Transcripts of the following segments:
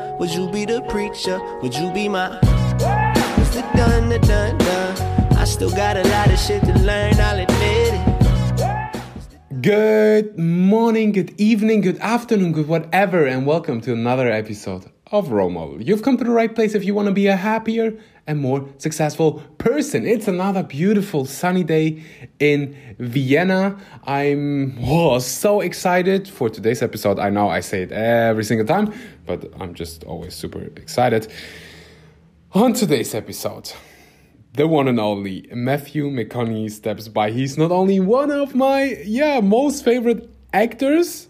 Would you be the preacher? Would you be my? The done, done? I still got a lot of shit to learn, I'll admit it. Good morning, good evening, good afternoon, good whatever, and welcome to another episode of Role Model. You've come to the right place if you want to be a happier and more successful person. It's another beautiful sunny day in Vienna. I'm oh, so excited for today's episode. I know I say it every single time, but I'm just always super excited. On today's episode, the one and only Matthew McConaughey steps by. He's not only one of my yeah most favorite actors.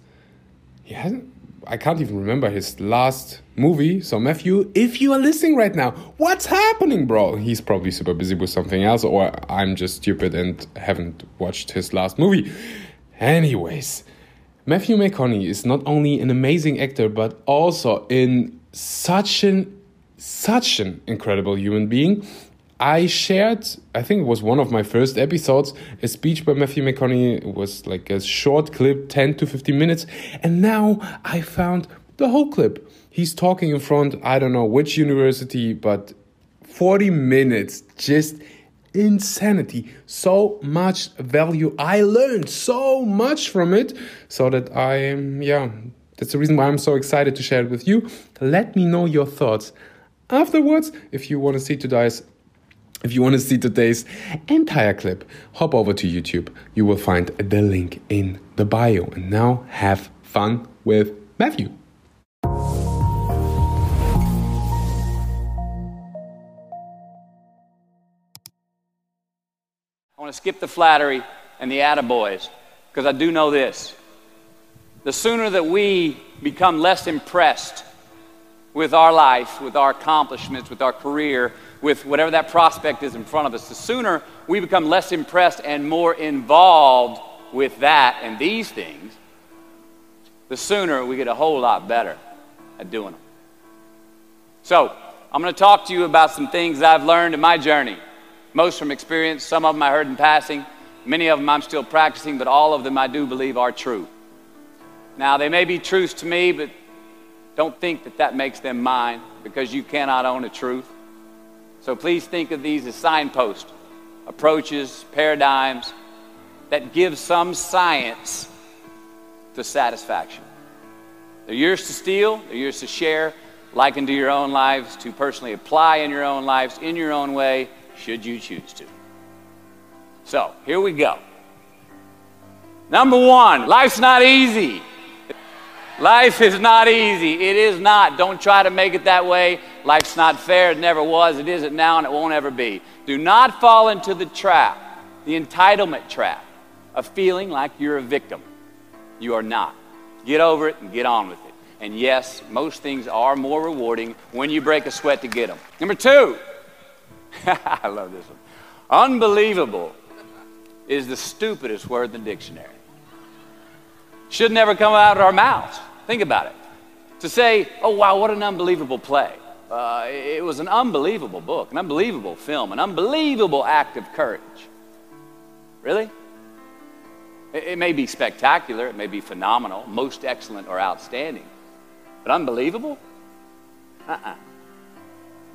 He hasn't. I can't even remember his last movie. So Matthew, if you are listening right now, what's happening, bro? He's probably super busy with something else, or I'm just stupid and haven't watched his last movie. Anyways, Matthew McConaughey is not only an amazing actor, but also in such an such an incredible human being. I shared, I think it was one of my first episodes, a speech by Matthew McConaughey. It was like a short clip, 10 to 15 minutes. And now I found the whole clip. He's talking in front, I don't know which university, but 40 minutes, just insanity. So much value. I learned so much from it, so that I am, yeah, that's the reason why I'm so excited to share it with you. Let me know your thoughts afterwards if you want to see today's if you want to see today's entire clip, hop over to YouTube. You will find the link in the bio. And now have fun with Matthew. Want to skip the flattery and the attaboys because I do know this. The sooner that we become less impressed with our life, with our accomplishments, with our career, with whatever that prospect is in front of us, the sooner we become less impressed and more involved with that and these things, the sooner we get a whole lot better at doing them. So, I'm going to talk to you about some things I've learned in my journey. Most from experience, some of them I heard in passing, many of them I'm still practicing, but all of them I do believe are true. Now, they may be truths to me, but don't think that that makes them mine because you cannot own a truth. So please think of these as signposts, approaches, paradigms that give some science to satisfaction. They're yours to steal, they're yours to share, liken to your own lives, to personally apply in your own lives, in your own way, should you choose to. So, here we go. Number one, life's not easy. Life is not easy. It is not. Don't try to make it that way. Life's not fair. It never was. It isn't now, and it won't ever be. Do not fall into the trap, the entitlement trap, of feeling like you're a victim. You are not. Get over it and get on with it. And yes, most things are more rewarding when you break a sweat to get them. Number two, I love this one. Unbelievable is the stupidest word in the dictionary. Should never come out of our mouths. Think about it. To say, oh, wow, what an unbelievable play. Uh, it was an unbelievable book, an unbelievable film, an unbelievable act of courage. Really? It, it may be spectacular, it may be phenomenal, most excellent or outstanding, but unbelievable? Uh uh-uh. uh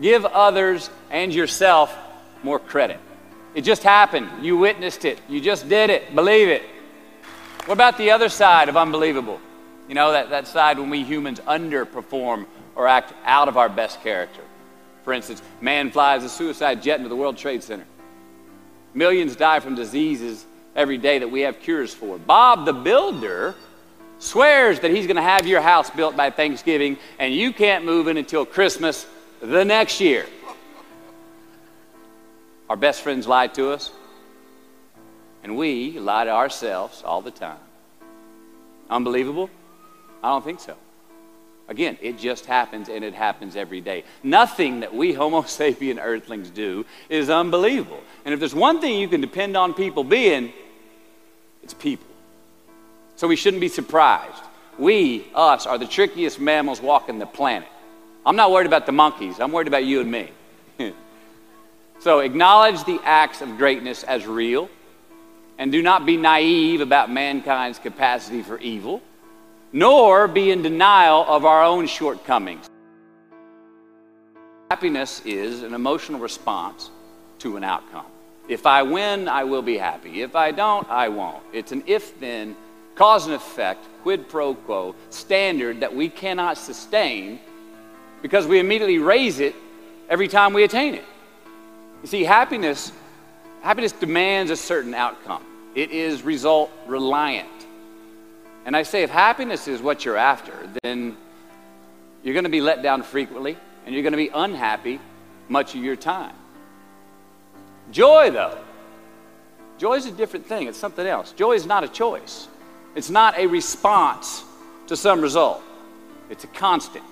Give others and yourself more credit. It just happened. You witnessed it. You just did it. Believe it. What about the other side of unbelievable? You know, that, that side when we humans underperform or act out of our best character. For instance, man flies a suicide jet into the World Trade Center. Millions die from diseases every day that we have cures for. Bob the Builder swears that he's going to have your house built by Thanksgiving and you can't move in until Christmas the next year. Our best friends lie to us, and we lie to ourselves all the time. Unbelievable? I don't think so. Again, it just happens and it happens every day. Nothing that we Homo sapien earthlings do is unbelievable. And if there's one thing you can depend on people being, it's people. So we shouldn't be surprised. We, us, are the trickiest mammals walking the planet. I'm not worried about the monkeys, I'm worried about you and me. so acknowledge the acts of greatness as real and do not be naive about mankind's capacity for evil nor be in denial of our own shortcomings. Happiness is an emotional response to an outcome. If I win, I will be happy. If I don't, I won't. It's an if then, cause and effect, quid pro quo standard that we cannot sustain because we immediately raise it every time we attain it. You see, happiness, happiness demands a certain outcome. It is result reliant. And I say if happiness is what you're after, then you're going to be let down frequently and you're going to be unhappy much of your time. Joy, though, joy is a different thing. It's something else. Joy is not a choice, it's not a response to some result, it's a constant.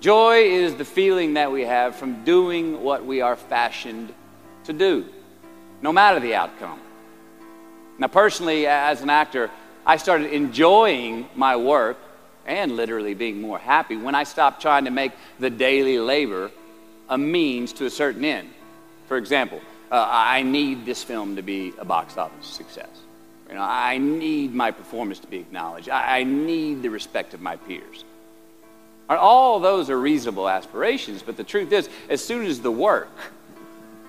Joy is the feeling that we have from doing what we are fashioned to do, no matter the outcome. Now, personally, as an actor, I started enjoying my work and literally being more happy when I stopped trying to make the daily labor a means to a certain end. For example, uh, I need this film to be a box office success. You know, I need my performance to be acknowledged. I, I need the respect of my peers. All those are reasonable aspirations, but the truth is, as soon as the work,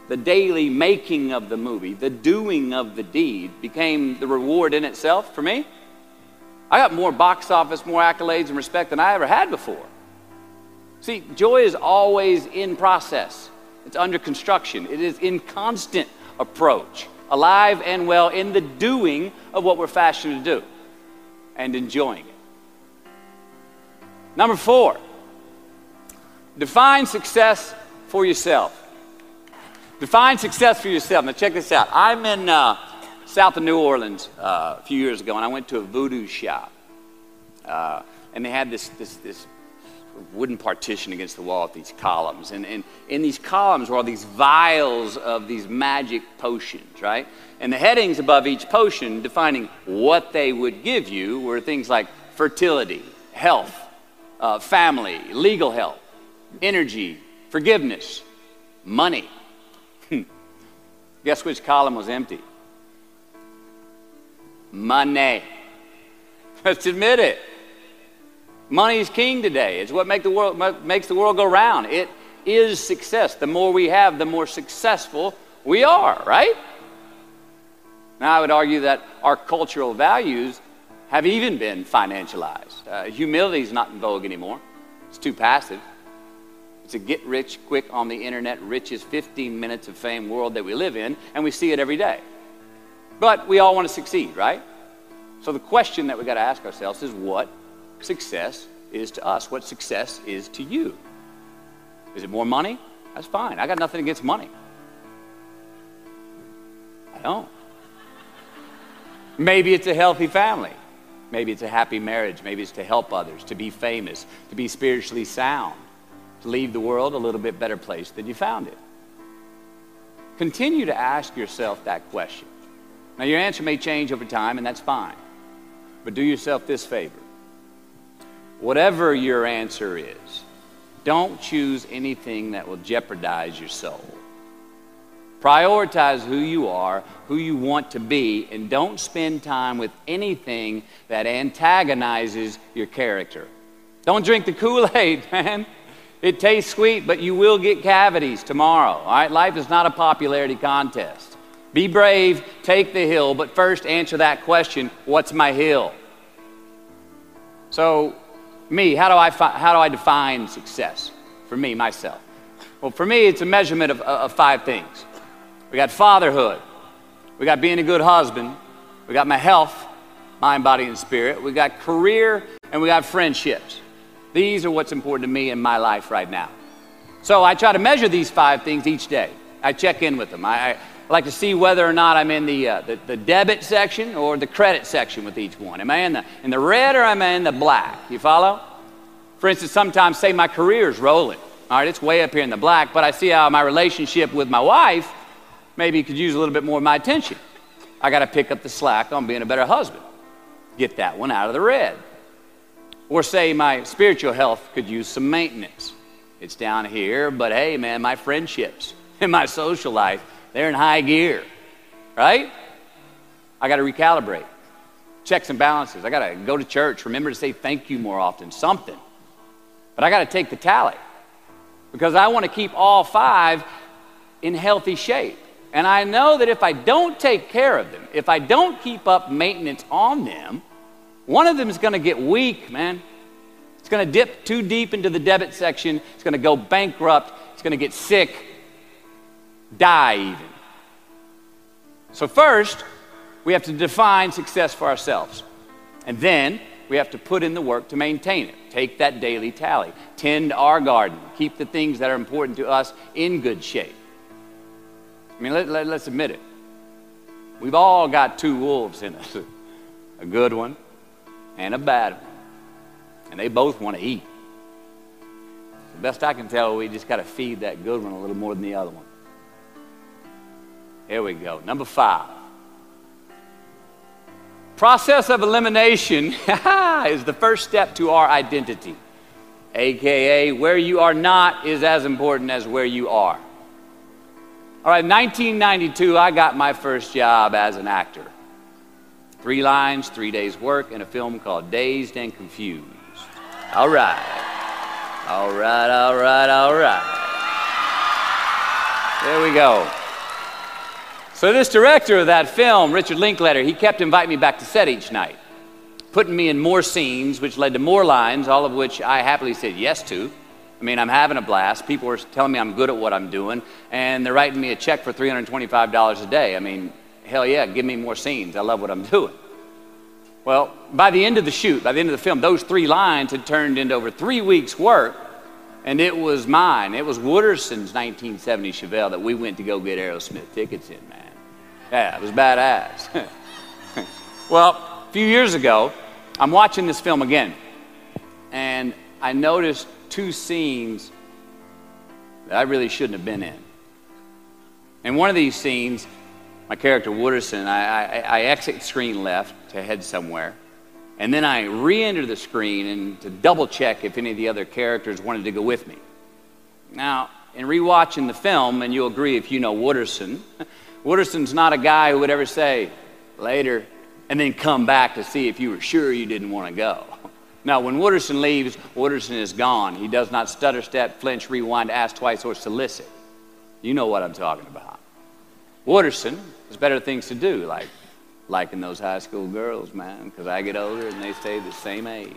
the daily making of the movie, the doing of the deed became the reward in itself for me, I got more box office, more accolades, and respect than I ever had before. See, joy is always in process. It's under construction. It is in constant approach, alive and well in the doing of what we're fashioned to do and enjoying it. Number four, define success for yourself. Define success for yourself. Now, check this out. I'm in uh, south of New Orleans uh, a few years ago, and I went to a voodoo shop. Uh, and they had this, this, this wooden partition against the wall with these columns. And, and in these columns were all these vials of these magic potions, right? And the headings above each potion defining what they would give you were things like fertility, health, uh, family, legal help, energy, forgiveness, money. Guess which column was empty? Money. Let's admit it. Money is king today. It's what make the world, makes the world go round. It is success. The more we have, the more successful we are, right? Now, I would argue that our cultural values have even been financialized. Uh, humility is not in vogue anymore, it's too passive. It's a get rich quick on the internet, riches 15 minutes of fame world that we live in, and we see it every day. But we all want to succeed, right? So the question that we got to ask ourselves is what success is to us, what success is to you. Is it more money? That's fine. I got nothing against money. I don't. Maybe it's a healthy family. Maybe it's a happy marriage. Maybe it's to help others, to be famous, to be spiritually sound, to leave the world a little bit better place than you found it. Continue to ask yourself that question. Now, your answer may change over time, and that's fine. But do yourself this favor Whatever your answer is, don't choose anything that will jeopardize your soul. Prioritize who you are, who you want to be, and don't spend time with anything that antagonizes your character. Don't drink the Kool Aid, man. It tastes sweet, but you will get cavities tomorrow. All right? Life is not a popularity contest. Be brave, take the hill, but first answer that question what's my hill? So, me, how do I, fi- how do I define success for me, myself? Well, for me, it's a measurement of, of five things. We got fatherhood, we got being a good husband, we got my health, mind, body, and spirit, we got career, and we got friendships. These are what's important to me in my life right now. So I try to measure these five things each day. I check in with them. I, I like to see whether or not I'm in the, uh, the, the, debit section or the credit section with each one. Am I in the, in the red or am I in the black? You follow? For instance, sometimes say my career's rolling. All right, it's way up here in the black, but I see how my relationship with my wife maybe you could use a little bit more of my attention. I got to pick up the slack on being a better husband. Get that one out of the red. Or say my spiritual health could use some maintenance. It's down here, but hey, man, my friendships and my social life they're in high gear, right? I got to recalibrate. Checks and balances. I got to go to church. Remember to say thank you more often. Something. But I got to take the tally. because I want to keep all five in healthy shape. And I know that if I don't take care of them, if I don't keep up maintenance on them, one of them is going to get weak, man. It's going to dip too deep into the debit section. It's going to go bankrupt. It's going to get sick, die even. So, first, we have to define success for ourselves. And then we have to put in the work to maintain it. Take that daily tally. Tend our garden. Keep the things that are important to us in good shape. I mean, let, let, let's admit it. We've all got two wolves in us a good one and a bad one. And they both want to eat. The best I can tell, we just got to feed that good one a little more than the other one. Here we go. Number five. Process of elimination is the first step to our identity. AKA, where you are not is as important as where you are. All right, 1992, I got my first job as an actor. Three lines, three days' work in a film called Dazed and Confused. All right. All right, all right, all right. There we go. So, this director of that film, Richard Linklater, he kept inviting me back to set each night, putting me in more scenes, which led to more lines, all of which I happily said yes to. I mean, I'm having a blast. People are telling me I'm good at what I'm doing, and they're writing me a check for $325 a day. I mean, hell yeah, give me more scenes. I love what I'm doing. Well, by the end of the shoot, by the end of the film, those three lines had turned into over three weeks' work, and it was mine. It was Wooderson's 1970 Chevelle that we went to go get Aerosmith tickets in, man. Yeah, it was badass. well, a few years ago, I'm watching this film again, and I noticed two scenes that I really shouldn't have been in. In one of these scenes, my character Wooderson, I, I, I exit screen left to head somewhere. And then I re enter the screen and to double check if any of the other characters wanted to go with me. Now, in rewatching the film, and you'll agree if you know Wooderson, Wooderson's not a guy who would ever say, later, and then come back to see if you were sure you didn't want to go. Now, when Wooderson leaves, Wooderson is gone. He does not stutter, step, flinch, rewind, ask twice, or solicit. You know what I'm talking about. Wooderson has better things to do, like liking those high school girls, man, because I get older and they stay the same age.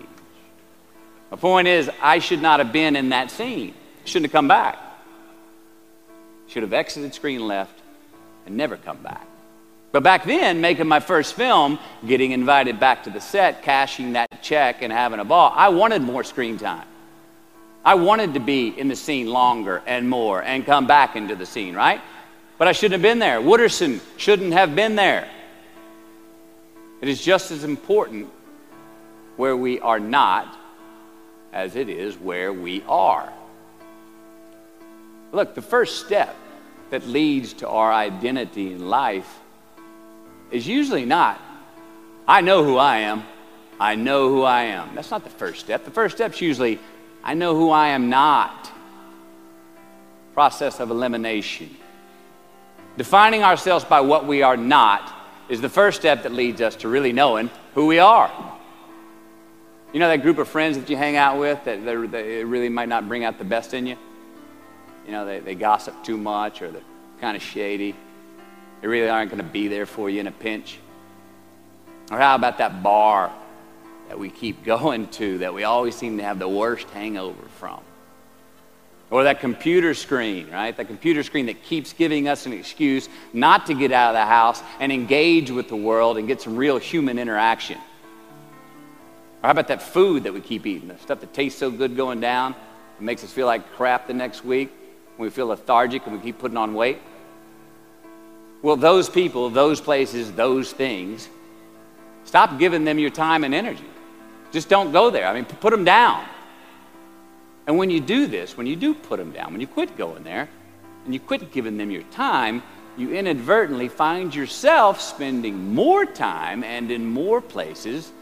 My point is, I should not have been in that scene. Shouldn't have come back. Should have exited screen left and never come back. But back then, making my first film, getting invited back to the set, cashing that check, and having a ball, I wanted more screen time. I wanted to be in the scene longer and more and come back into the scene, right? But I shouldn't have been there. Wooderson shouldn't have been there. It is just as important where we are not as it is where we are. Look, the first step that leads to our identity in life is usually not, I know who I am. I know who I am. That's not the first step. The first step is usually, I know who I am not. Process of elimination. Defining ourselves by what we are not is the first step that leads us to really knowing who we are. You know that group of friends that you hang out with that they really might not bring out the best in you? You know, they, they gossip too much or they're kind of shady. They really aren't going to be there for you in a pinch. Or how about that bar that we keep going to that we always seem to have the worst hangover from? Or that computer screen, right? That computer screen that keeps giving us an excuse not to get out of the house and engage with the world and get some real human interaction. Or how about that food that we keep eating? The stuff that tastes so good going down, it makes us feel like crap the next week. When we feel lethargic and we keep putting on weight. Well, those people, those places, those things, stop giving them your time and energy. Just don't go there. I mean, put them down. And when you do this, when you do put them down, when you quit going there, and you quit giving them your time, you inadvertently find yourself spending more time and in more places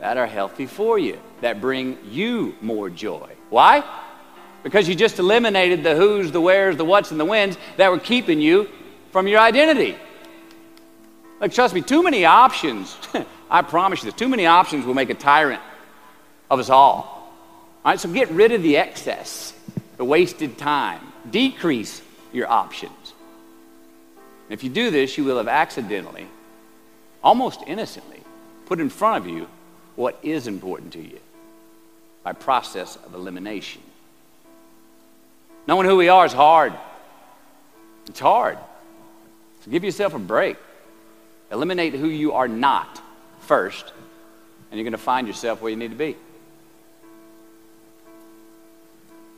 that are healthy for you, that bring you more joy. Why? Because you just eliminated the who's, the where's, the what's, and the when's that were keeping you from your identity. Like, trust me, too many options, I promise you this, too many options will make a tyrant of us all. All right, so get rid of the excess. the wasted time. Decrease your options. And if you do this, you will have accidentally, almost innocently, put in front of you what is important to you by process of elimination. Knowing who we are is hard. It's hard. So give yourself a break. Eliminate who you are not first, and you're going to find yourself where you need to be.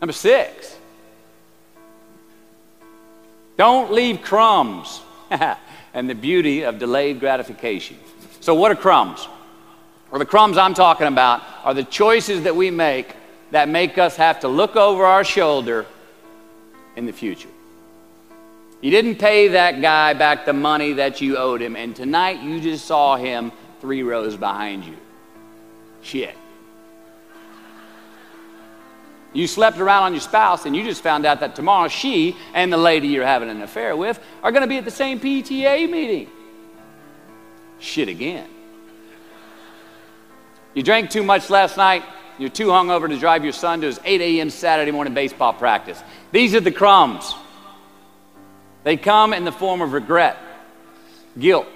Number six, don't leave crumbs and the beauty of delayed gratification. So, what are crumbs? Well, the crumbs I'm talking about are the choices that we make that make us have to look over our shoulder in the future. You didn't pay that guy back the money that you owed him, and tonight you just saw him three rows behind you. Shit. You slept around on your spouse, and you just found out that tomorrow she and the lady you're having an affair with are going to be at the same PTA meeting. Shit again. You drank too much last night. You're too hungover to drive your son to his 8 a.m. Saturday morning baseball practice. These are the crumbs. They come in the form of regret, guilt,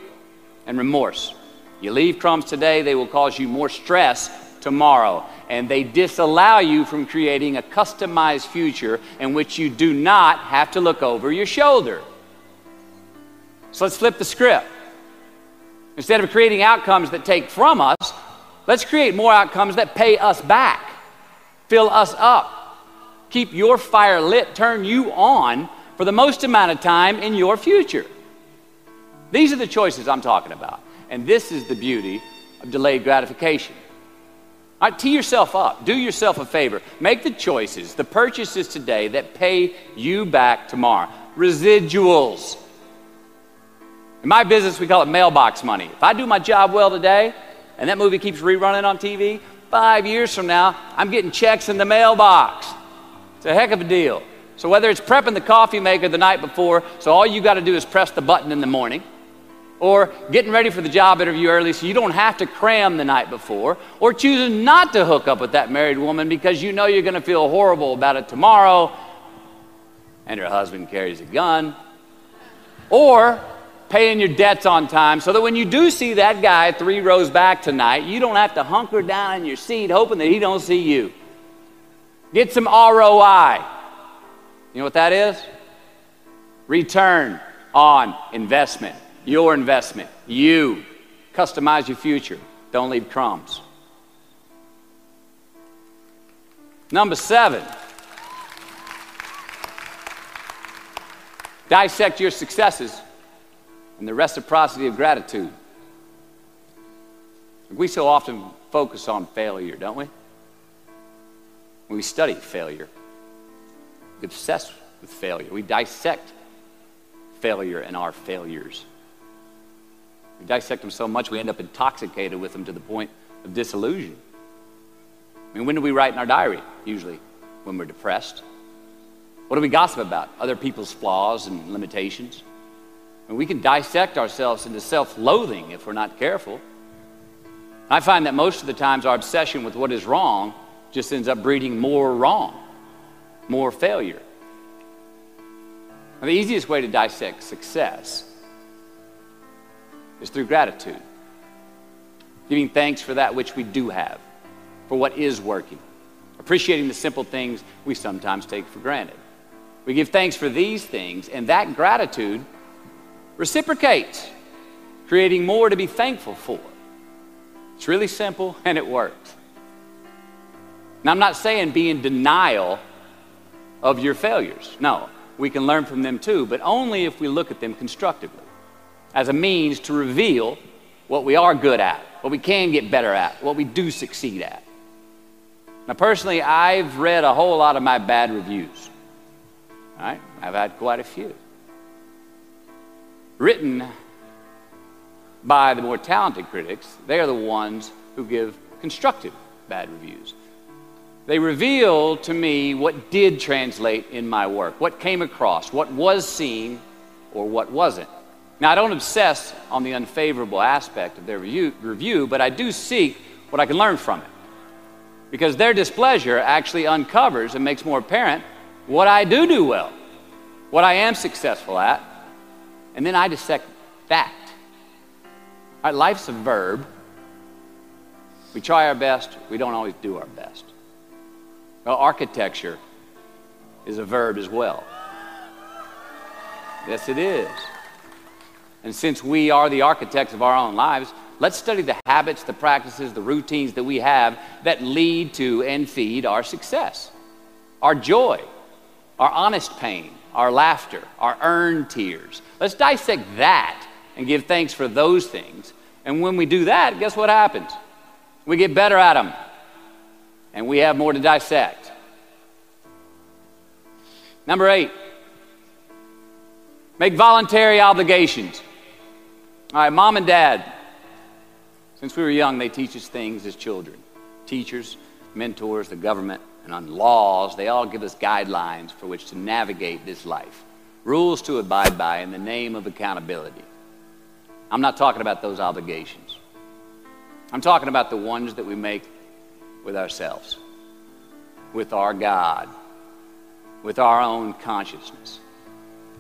and remorse. You leave crumbs today, they will cause you more stress tomorrow. And they disallow you from creating a customized future in which you do not have to look over your shoulder. So let's flip the script. Instead of creating outcomes that take from us, let's create more outcomes that pay us back, fill us up, keep your fire lit, turn you on for the most amount of time in your future. These are the choices I'm talking about. And this is the beauty of delayed gratification. All right, tee yourself up. Do yourself a favor. Make the choices, the purchases today that pay you back tomorrow. Residuals. In my business, we call it mailbox money. If I do my job well today and that movie keeps rerunning on TV, five years from now, I'm getting checks in the mailbox. It's a heck of a deal. So, whether it's prepping the coffee maker the night before, so all you got to do is press the button in the morning, or getting ready for the job interview early so you don't have to cram the night before, or choosing not to hook up with that married woman because you know you're going to feel horrible about it tomorrow and her husband carries a gun, or paying your debts on time so that when you do see that guy three rows back tonight, you don't have to hunker down in your seat hoping that he don't see you. Get some ROI. You know what that is? Return on investment. Your investment. You. Customize your future. Don't leave crumbs. Number seven. Dissect your successes and the reciprocity of gratitude. We so often focus on failure, don't we? We study failure, we obsess with failure. We dissect failure and our failures. We dissect them so much we end up intoxicated with them to the point of disillusion. I mean, when do we write in our diary? Usually when we're depressed. What do we gossip about? Other people's flaws and limitations. I mean, we can dissect ourselves into self loathing if we're not careful. I find that most of the times our obsession with what is wrong just ends up breeding more wrong, more failure. Now, the easiest way to dissect success is through gratitude, giving thanks for that which we do have, for what is working, appreciating the simple things we sometimes take for granted. We give thanks for these things, and that gratitude reciprocates, creating more to be thankful for. It's really simple and it works. Now, I'm not saying be in denial of your failures. No, we can learn from them too, but only if we look at them constructively as a means to reveal what we are good at, what we can get better at, what we do succeed at. Now, personally, I've read a whole lot of my bad reviews. All right? I've had quite a few. Written by the more talented critics, they are the ones who give constructive bad reviews. They reveal to me what did translate in my work, what came across, what was seen, or what wasn't. Now, I don't obsess on the unfavorable aspect of their review, review, but I do seek what I can learn from it. Because their displeasure actually uncovers and makes more apparent what I do do well, what I am successful at, and then I dissect that. All right, life's a verb. We try our best, we don't always do our best. Well, architecture is a verb as well. Yes, it is. And since we are the architects of our own lives, let's study the habits, the practices, the routines that we have that lead to and feed our success, our joy, our honest pain, our laughter, our earned tears. Let's dissect that and give thanks for those things. And when we do that, guess what happens? We get better at them and we have more to dissect. Number eight, make voluntary obligations. All right, mom and dad, since we were young, they teach us things as children. Teachers, mentors, the government, and on laws, they all give us guidelines for which to navigate this life, rules to abide by in the name of accountability. I'm not talking about those obligations. I'm talking about the ones that we make with ourselves, with our God, with our own consciousness.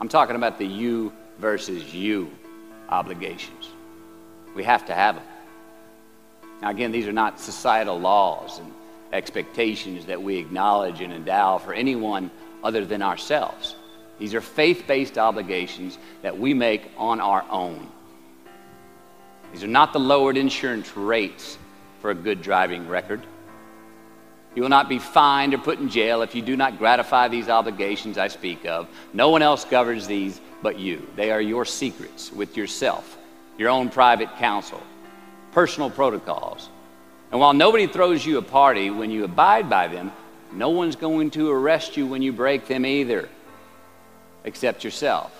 I'm talking about the you versus you obligations. We have to have them. Now, again, these are not societal laws and expectations that we acknowledge and endow for anyone other than ourselves. These are faith based obligations that we make on our own. These are not the lowered insurance rates for a good driving record. You will not be fined or put in jail if you do not gratify these obligations I speak of. No one else governs these but you. They are your secrets with yourself, your own private counsel, personal protocols. And while nobody throws you a party when you abide by them, no one's going to arrest you when you break them either, except yourself.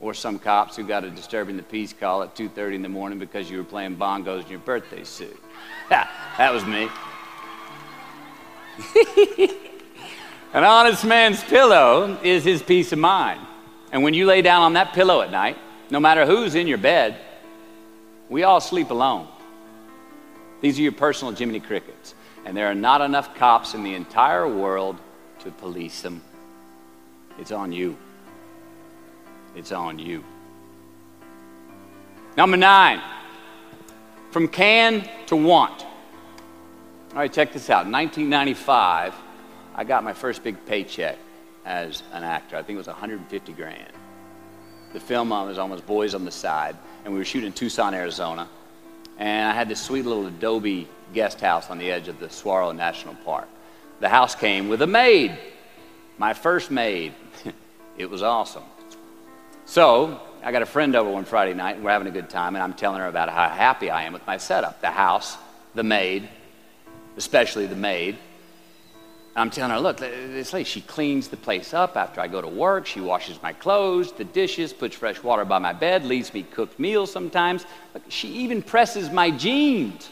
Or some cops who got a disturbing the peace call at 2:30 in the morning because you were playing bongos in your birthday suit. that was me. An honest man's pillow is his peace of mind. And when you lay down on that pillow at night, no matter who's in your bed, we all sleep alone. These are your personal Jiminy Crickets. And there are not enough cops in the entire world to police them. It's on you. It's on you. Number nine, from can to want. All right, check this out. In 1995, I got my first big paycheck as an actor. I think it was 150 grand. The film was almost Boys on the Side, and we were shooting in Tucson, Arizona. And I had this sweet little adobe guest house on the edge of the Saguaro National Park. The house came with a maid, my first maid. it was awesome. So I got a friend over one Friday night, and we're having a good time, and I'm telling her about how happy I am with my setup the house, the maid, especially the maid. I'm telling her, look, this lady, she cleans the place up after I go to work. She washes my clothes, the dishes, puts fresh water by my bed, leaves me cooked meals sometimes. Look, she even presses my jeans.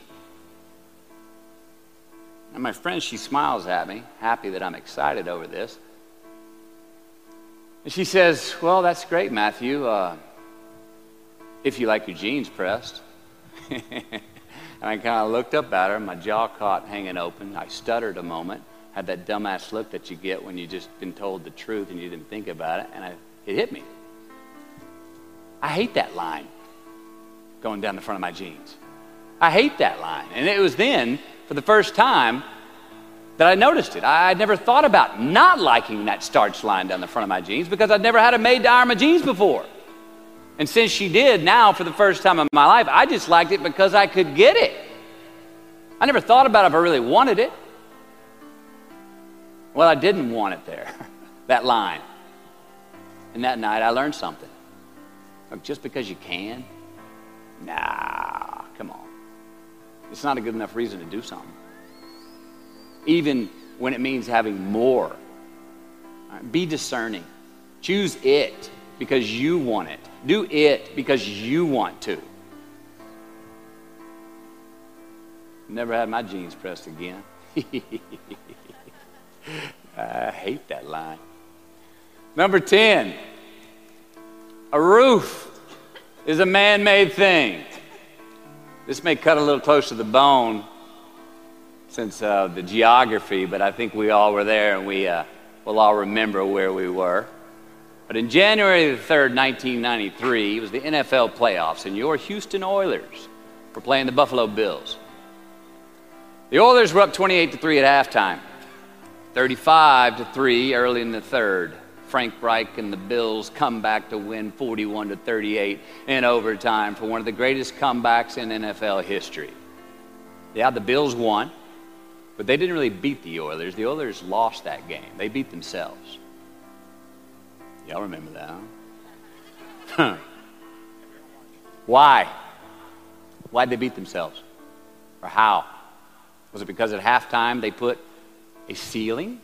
And my friend, she smiles at me, happy that I'm excited over this. And she says, Well, that's great, Matthew, uh, if you like your jeans pressed. And I kind of looked up at her, my jaw caught hanging open. I stuttered a moment, had that dumbass look that you get when you just been told the truth and you didn't think about it, and I, it hit me. I hate that line going down the front of my jeans. I hate that line. And it was then, for the first time, that I noticed it. I had never thought about not liking that starch line down the front of my jeans because I'd never had a maid to iron my jeans before. And since she did, now for the first time in my life, I just liked it because I could get it. I never thought about if I really wanted it. Well, I didn't want it there, that line. And that night I learned something. Look, just because you can, nah, come on. It's not a good enough reason to do something. Even when it means having more. Right, be discerning. Choose it because you want it. Do it because you want to. Never had my jeans pressed again. I hate that line. Number 10, a roof is a man made thing. This may cut a little close to the bone, since of the geography, but I think we all were there and we uh, will all remember where we were. But in January the 3rd, 1993, it was the NFL playoffs, and your Houston Oilers were playing the Buffalo Bills. The Oilers were up 28 to 3 at halftime, 35 to 3 early in the third. Frank Reich and the Bills come back to win 41 to 38 in overtime for one of the greatest comebacks in NFL history. Yeah, the Bills won, but they didn't really beat the Oilers. The Oilers lost that game. They beat themselves. Y'all remember that, huh? Why? Why'd they beat themselves? Or how? Was it because at halftime they put a ceiling,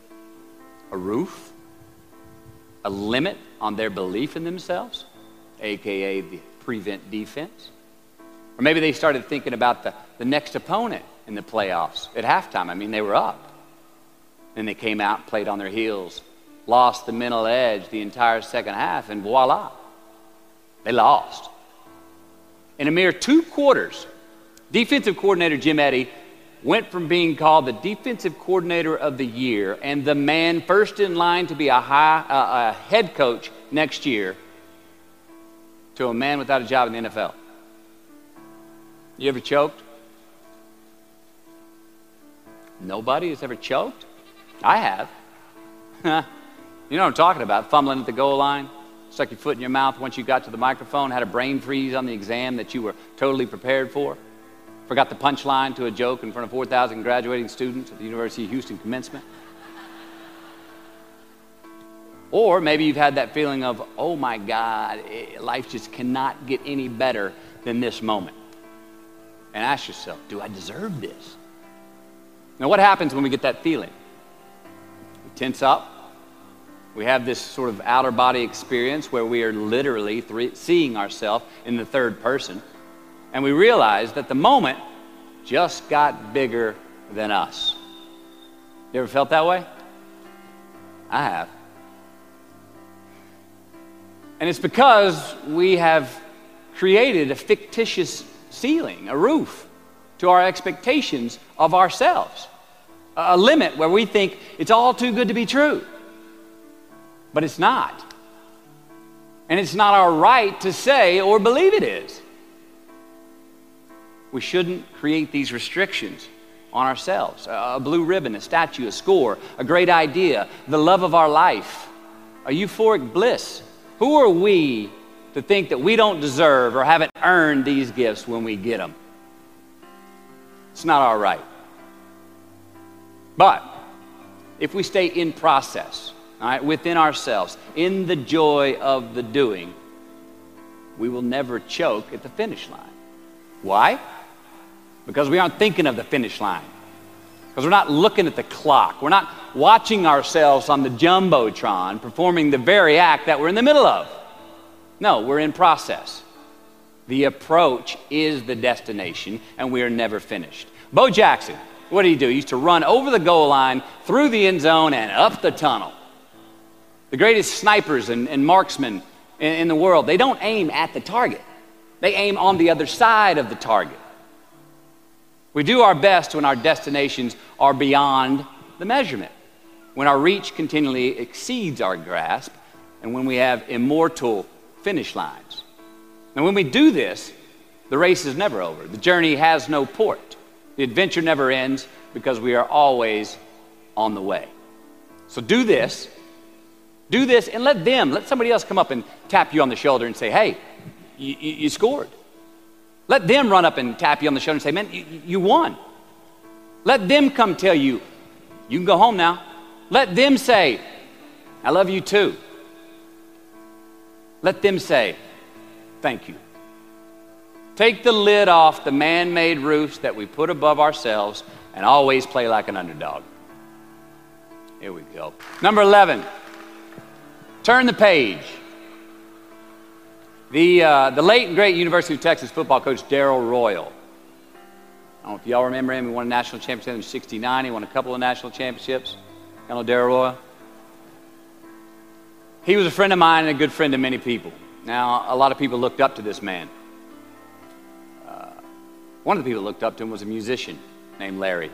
a roof, a limit on their belief in themselves, aka the prevent defense? Or maybe they started thinking about the, the next opponent in the playoffs at halftime. I mean, they were up. Then they came out played on their heels, lost the mental edge the entire second half, and voila, they lost. In a mere two quarters, defensive coordinator Jim Eddy went from being called the defensive coordinator of the year and the man first in line to be a, high, uh, a head coach next year to a man without a job in the NFL. You ever choked? Nobody has ever choked? I have. you know what I'm talking about, fumbling at the goal line, stuck your foot in your mouth once you got to the microphone, had a brain freeze on the exam that you were totally prepared for, forgot the punchline to a joke in front of 4,000 graduating students at the University of Houston commencement. Or maybe you've had that feeling of, oh my God, eh, life just cannot get any better than this moment. And ask yourself, do I deserve this? Now, what happens when we get that feeling? We tense up. We have this sort of outer body experience where we are literally seeing ourselves in the third person. And we realize that the moment just got bigger than us. You ever felt that way? I have. And it's because we have created a fictitious ceiling, a roof to our expectations of ourselves, a limit where we think it's all too good to be true. But it's not. And it's not our right to say or believe it is. We shouldn't create these restrictions on ourselves. A blue ribbon, a statue, a score, a great idea, the love of our life, a euphoric bliss. Who are we to think that we don't deserve or haven't earned these gifts when we get them? It's not our right. But if we stay in process, all right, within ourselves, in the joy of the doing, we will never choke at the finish line. Why? Because we aren't thinking of the finish line. Because we're not looking at the clock. We're not watching ourselves on the Jumbotron performing the very act that we're in the middle of. No, we're in process. The approach is the destination, and we are never finished. Bo Jackson, what did he do? He used to run over the goal line, through the end zone, and up the tunnel. The greatest snipers and, and marksmen in, in the world, they don't aim at the target, they aim on the other side of the target. We do our best when our destinations are beyond the measurement, when our reach continually exceeds our grasp, and when we have immortal finish lines. And when we do this, the race is never over. The journey has no port. The adventure never ends because we are always on the way. So do this. Do this and let them, let somebody else come up and tap you on the shoulder and say, hey, you, you scored. Let them run up and tap you on the shoulder and say, Man, you, you won. Let them come tell you, You can go home now. Let them say, I love you too. Let them say, Thank you. Take the lid off the man made roofs that we put above ourselves and always play like an underdog. Here we go. Number 11, turn the page. The, uh, the late and great University of Texas football coach Darrell Royal. I don't know if y'all remember him. He won a national championship in 69. He won a couple of national championships. You know Darrell Royal? He was a friend of mine and a good friend of many people. Now, a lot of people looked up to this man. Uh, one of the people that looked up to him was a musician named Larry.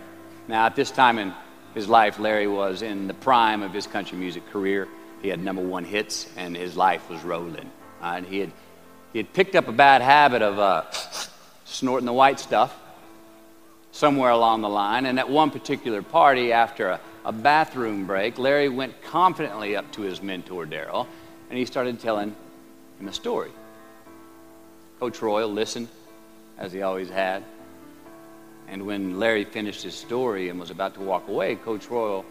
Now, at this time in his life, Larry was in the prime of his country music career. He had number one hits, and his life was rolling. Uh, he, had, he had picked up a bad habit of uh, snorting the white stuff somewhere along the line. And at one particular party, after a, a bathroom break, Larry went confidently up to his mentor, Darrell, and he started telling him a story. Coach Royal listened, as he always had. And when Larry finished his story and was about to walk away, Coach Royal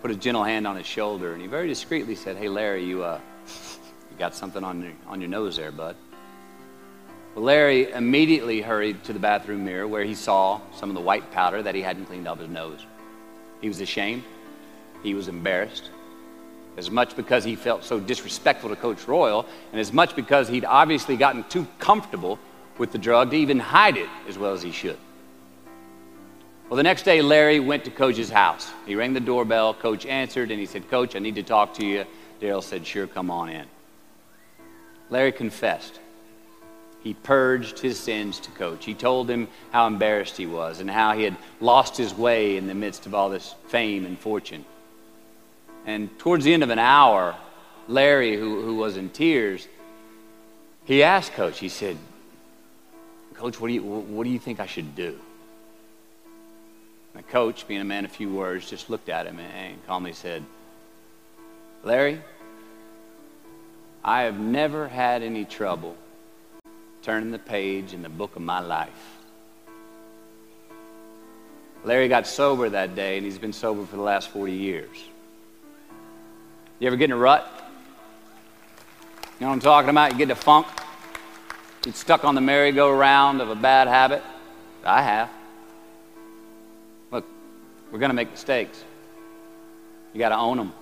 put a gentle hand on his shoulder and he very discreetly said, Hey, Larry, you, uh, you got something on your, on your nose there, bud. Well, Larry immediately hurried to the bathroom mirror where he saw some of the white powder that he hadn't cleaned off his nose. He was ashamed. He was embarrassed. As much because he felt so disrespectful to Coach Royal, and as much because he'd obviously gotten too comfortable with the drug to even hide it as well as he should. Well, the next day, Larry went to Coach's house. He rang the doorbell. Coach answered, and he said, Coach, I need to talk to you. Darrell said, Sure, come on in. Larry confessed. He purged his sins to Coach. He told him how embarrassed he was and how he had lost his way in the midst of all this fame and fortune. And towards the end of an hour, Larry, who, who was in tears, he asked Coach, he said, Coach, what do you, what do you think I should do? My coach, being a man of few words, just looked at him and calmly said, Larry, I have never had any trouble turning the page in the book of my life. Larry got sober that day, and he's been sober for the last 40 years. You ever get in a rut? You know what I'm talking about? You get in a funk? You get stuck on the merry-go-round of a bad habit? I have. We're going to make mistakes. You got to own them.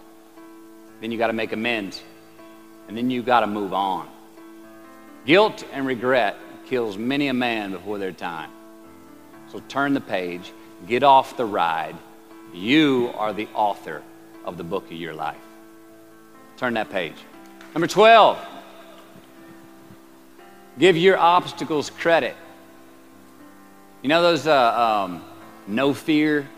Then you got to make amends. And then you got to move on. Guilt and regret kills many a man before their time. So turn the page, get off the ride. You are the author of the book of your life. Turn that page. Number 12, give your obstacles credit. You know those uh, um, no fear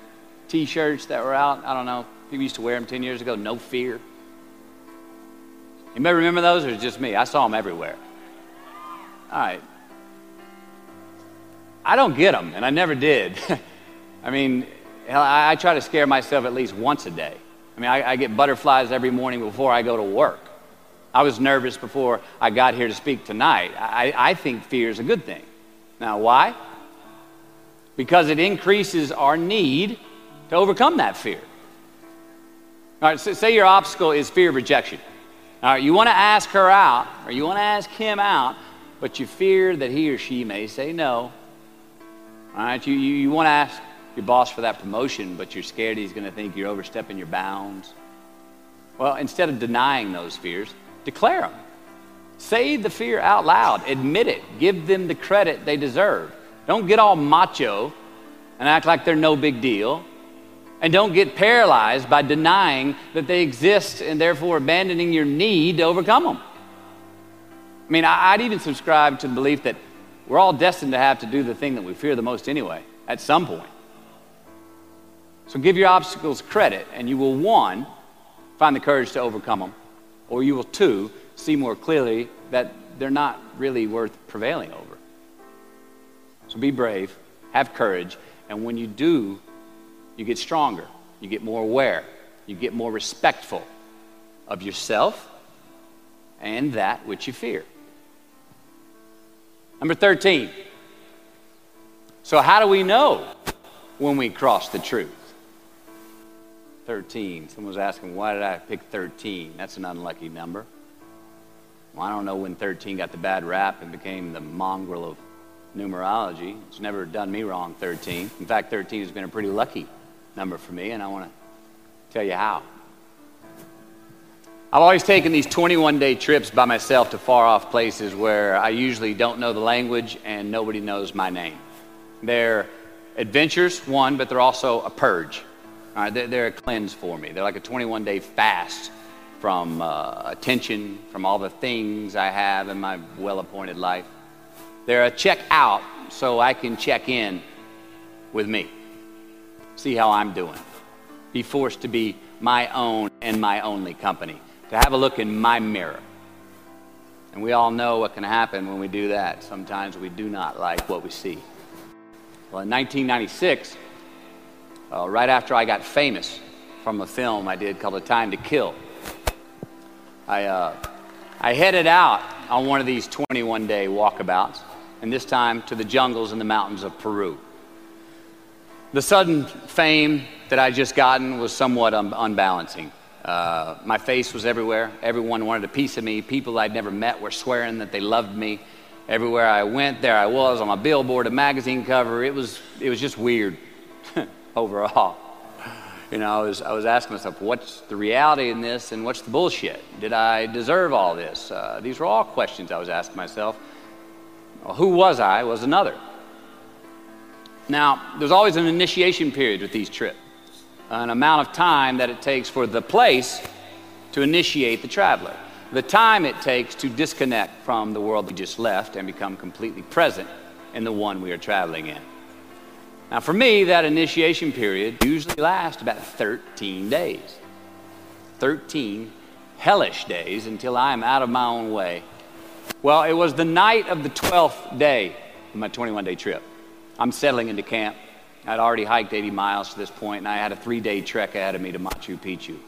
T-shirts that were out. I don't know. People used to wear them 10 years ago. No fear. Anybody remember those, or just me? I saw them everywhere. All right. I don't get them, and I never did. I mean, I, I, try to scare myself at least once a day. I mean, I, I get butterflies every morning before I go to work. I was nervous before I got here to speak tonight. I, I think fear is a good thing. Now, why? Because it increases our need to overcome that fear. All right, so say your obstacle is fear of rejection. All right, you want to ask her out, or you want to ask him out, but you fear that he or she may say no. All right, you, you, you want to ask your boss for that promotion, but you're scared he's going to think you're overstepping your bounds. Well, instead of denying those fears, declare them. Say the fear out loud. Admit it. Give them the credit they deserve. Don't get all macho and act like they're no big deal. And don't get paralyzed by denying that they exist and therefore abandoning your need to overcome them. I mean, I'd even subscribe to the belief that we're all destined to have to do the thing that we fear the most anyway, at some point. So give your obstacles credit, and you will, one, find the courage to overcome them, or you will, two, see more clearly that they're not really worth prevailing over. So be brave, have courage, and when you do you get stronger, you get more aware, you get more respectful of yourself and that which you fear. Number 13. So, how do we know when we cross the truth? 13. Someone was asking, why did I pick 13? That's an unlucky number. Well, I don't know when 13 got the bad rap and became the mongrel of numerology. It's never done me wrong, 13. In fact, 13 has been a pretty lucky number for me, and I want to tell you how. I've always taken these 21 day trips by myself to far off places where I usually don't know the language and nobody knows my name. They're adventures, one, but they're also a purge. All right, they're, they're a cleanse for me. They're like a 21 day fast from uh, attention, from all the things I have in my well appointed life. They're a check out so I can check in with me. See how I'm doing, be forced to be my own and my only company, to have a look in my mirror. And we all know what can happen when we do that. Sometimes we do not like what we see. Well, in 1996, uh, right after I got famous from a film I did called A Time to Kill, I, uh, I headed out on one of these 21 day walkabouts, and this time to the jungles and the mountains of Peru. The sudden fame that I just gotten was somewhat un- unbalancing. Uh, my face was everywhere. Everyone wanted a piece of me. People I'd never met were swearing that they loved me. Everywhere I went, there I was on a billboard, a magazine cover. It was, it was just weird overall. You know, I was, I was asking myself, what's the reality in this and what's the bullshit? Did I deserve all this? Uh, these were all questions I was asking myself. Well, who was I was another. Now, there's always an initiation period with these trips, an amount of time that it takes for the place to initiate the traveler, the time it takes to disconnect from the world we just left and become completely present in the one we are traveling in. Now, for me, that initiation period usually lasts about 13 days. 13 hellish days until I am out of my own way. Well, it was the night of the 12th day of my 21 day trip. I'm settling into camp. I'd already hiked 80 miles to this point, and I had a three day trek ahead of me to Machu Picchu.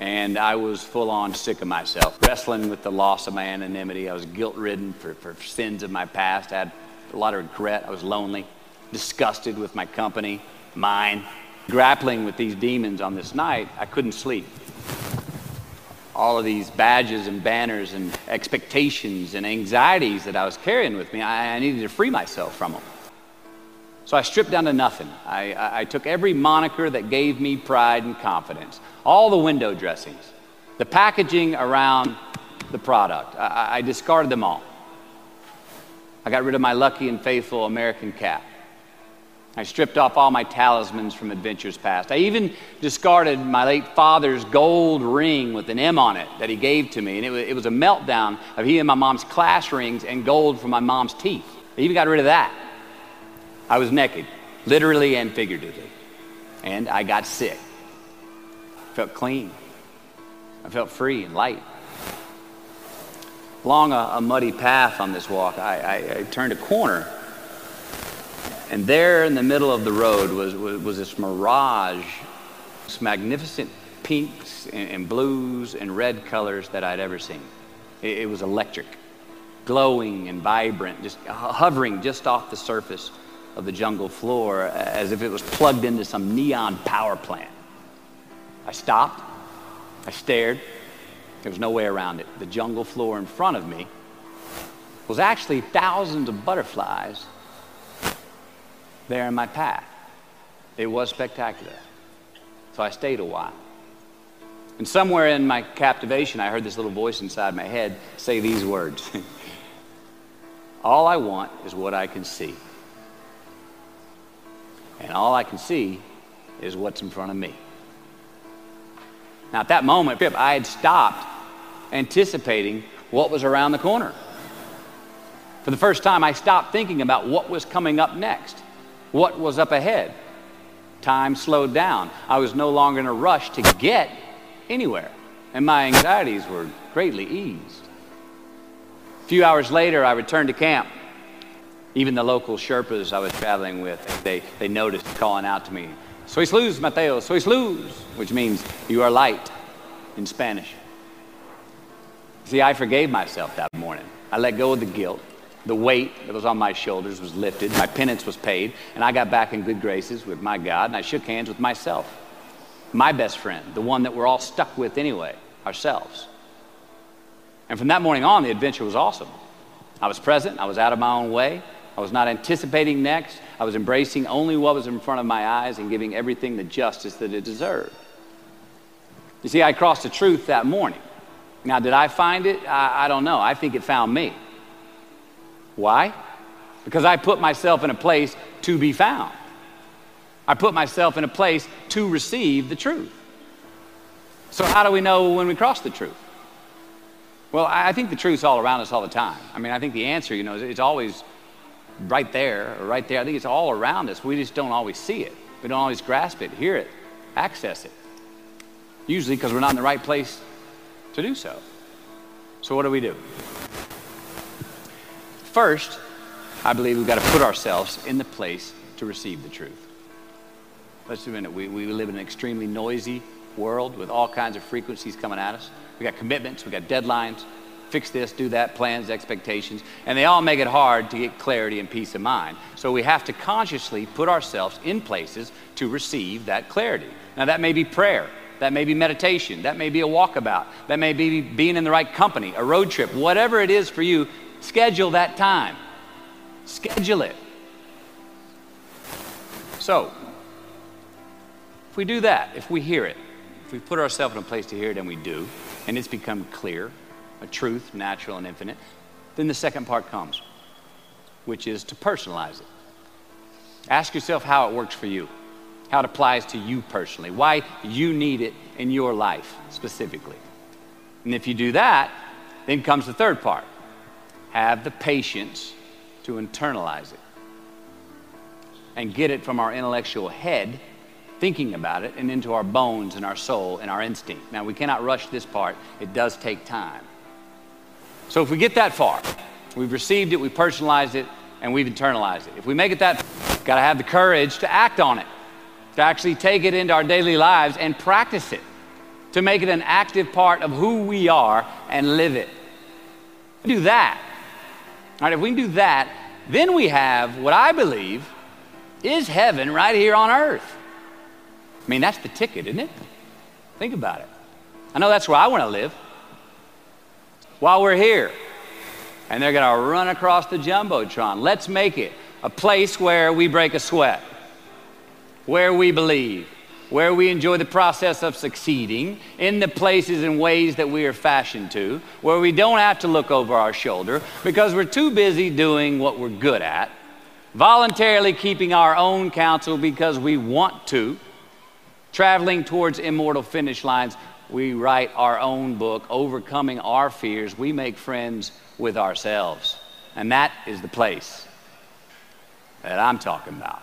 And I was full on sick of myself, wrestling with the loss of my anonymity. I was guilt ridden for, for sins of my past. I had a lot of regret. I was lonely, disgusted with my company, mine. Grappling with these demons on this night, I couldn't sleep. All of these badges and banners and expectations and anxieties that I was carrying with me, I, I needed to free myself from them. So I stripped down to nothing. I, I, I, took every moniker that gave me pride and confidence, all the window dressings, the packaging around the product. I, I discarded them all. I got rid of my lucky and faithful American cap. I stripped off all my talismans from adventures past. I even discarded my late father's gold ring with an M on it that he gave to me. And it was, it was a meltdown of he and my mom's class rings and gold from my mom's teeth. I even got rid of that. I was naked, literally and figuratively. And I got sick. I felt clean. I felt free and light. Along a, a muddy path on this walk, I, I, I, turned a corner. And there in the middle of the road was, was, was this mirage, this magnificent pinks and, and, blues and red colors that I'd ever seen. It, it was electric, glowing and vibrant, just hovering just off the surface of the jungle floor uh, as if it was plugged into some neon power plant. I stopped. I stared. There was no way around it. The jungle floor in front of me was actually thousands of butterflies there in my path. It was spectacular. So I stayed a while. And somewhere in my captivation, I heard this little voice inside my head say these words All I want is what I can see and all I can see is what's in front of me. Now, at that moment, I had stopped anticipating what was around the corner. For the first time, I stopped thinking about what was coming up next, what was up ahead. Time slowed down. I was no longer in a rush to get anywhere, and my anxieties were greatly eased. A few hours later, I returned to camp. Even the local Sherpas I was traveling with, they, they noticed calling out to me, Sois luz, Mateo, sois luz, which means you are light in Spanish. See, I forgave myself that morning. I let go of the guilt. The weight that was on my shoulders was lifted. My penance was paid. And I got back in good graces with my God. And I shook hands with myself, my best friend, the one that we're all stuck with anyway, ourselves. And from that morning on, the adventure was awesome. I was present. I was out of my own way. I was not anticipating next. I was embracing only what was in front of my eyes and giving everything the justice that it deserved. You see, I crossed the truth that morning. Now, did I find it? I, I don't know. I think it found me. Why? Because I put myself in a place to be found. I put myself in a place to receive the truth. So, how do we know when we cross the truth? Well, I think the truth's all around us all the time. I mean, I think the answer, you know, it's always right there or right there. I think it's all around us. We just don't always see it. We don't always grasp it, hear it, access it. Usually because we're not in the right place to do so. So, what do we do? First, I believe we've got to put ourselves in the place to receive the truth. Let's do a minute. We, we live in an extremely noisy world with all kinds of frequencies coming at us. We got commitments, we got deadlines, fix this, do that, plans, expectations, and they all make it hard to get clarity and peace of mind. So we have to consciously put ourselves in places to receive that clarity. Now, that may be prayer, that may be meditation, that may be a walkabout, that may be being in the right company, a road trip, whatever it is for you, schedule that time. Schedule it. So, if we do that, if we hear it, if we put ourselves in a place to hear it, and we do, and it's become clear, a truth, natural and infinite, then the second part comes, which is to personalize it. Ask yourself how it works for you, how it applies to you personally, why you need it in your life specifically. And if you do that, then comes the third part have the patience to internalize it and get it from our intellectual head, thinking about it, and into our bones and our soul and our instinct. Now, we cannot rush this part, it does take time. So, if we get that far, we've received it, we've personalized it, and we've internalized it. If we make it that, got to have the courage to act on it, to actually take it into our daily lives and practice it, to make it an active part of who we are and live it. Do that. All right, if we can do that, then we have what I believe is heaven right here on earth. I mean, that's the ticket, isn't it? Think about it. I know that's where I want to live while we're here. And they're going to run across the Jumbotron. Let's make it a place where we break a sweat, where we believe, where we enjoy the process of succeeding in the places and ways that we are fashioned to, where we don't have to look over our shoulder because we're too busy doing what we're good at, voluntarily keeping our own counsel because we want to, traveling towards immortal finish lines we write our own book, Overcoming Our Fears. We make friends with ourselves. And that is the place that I'm talking about.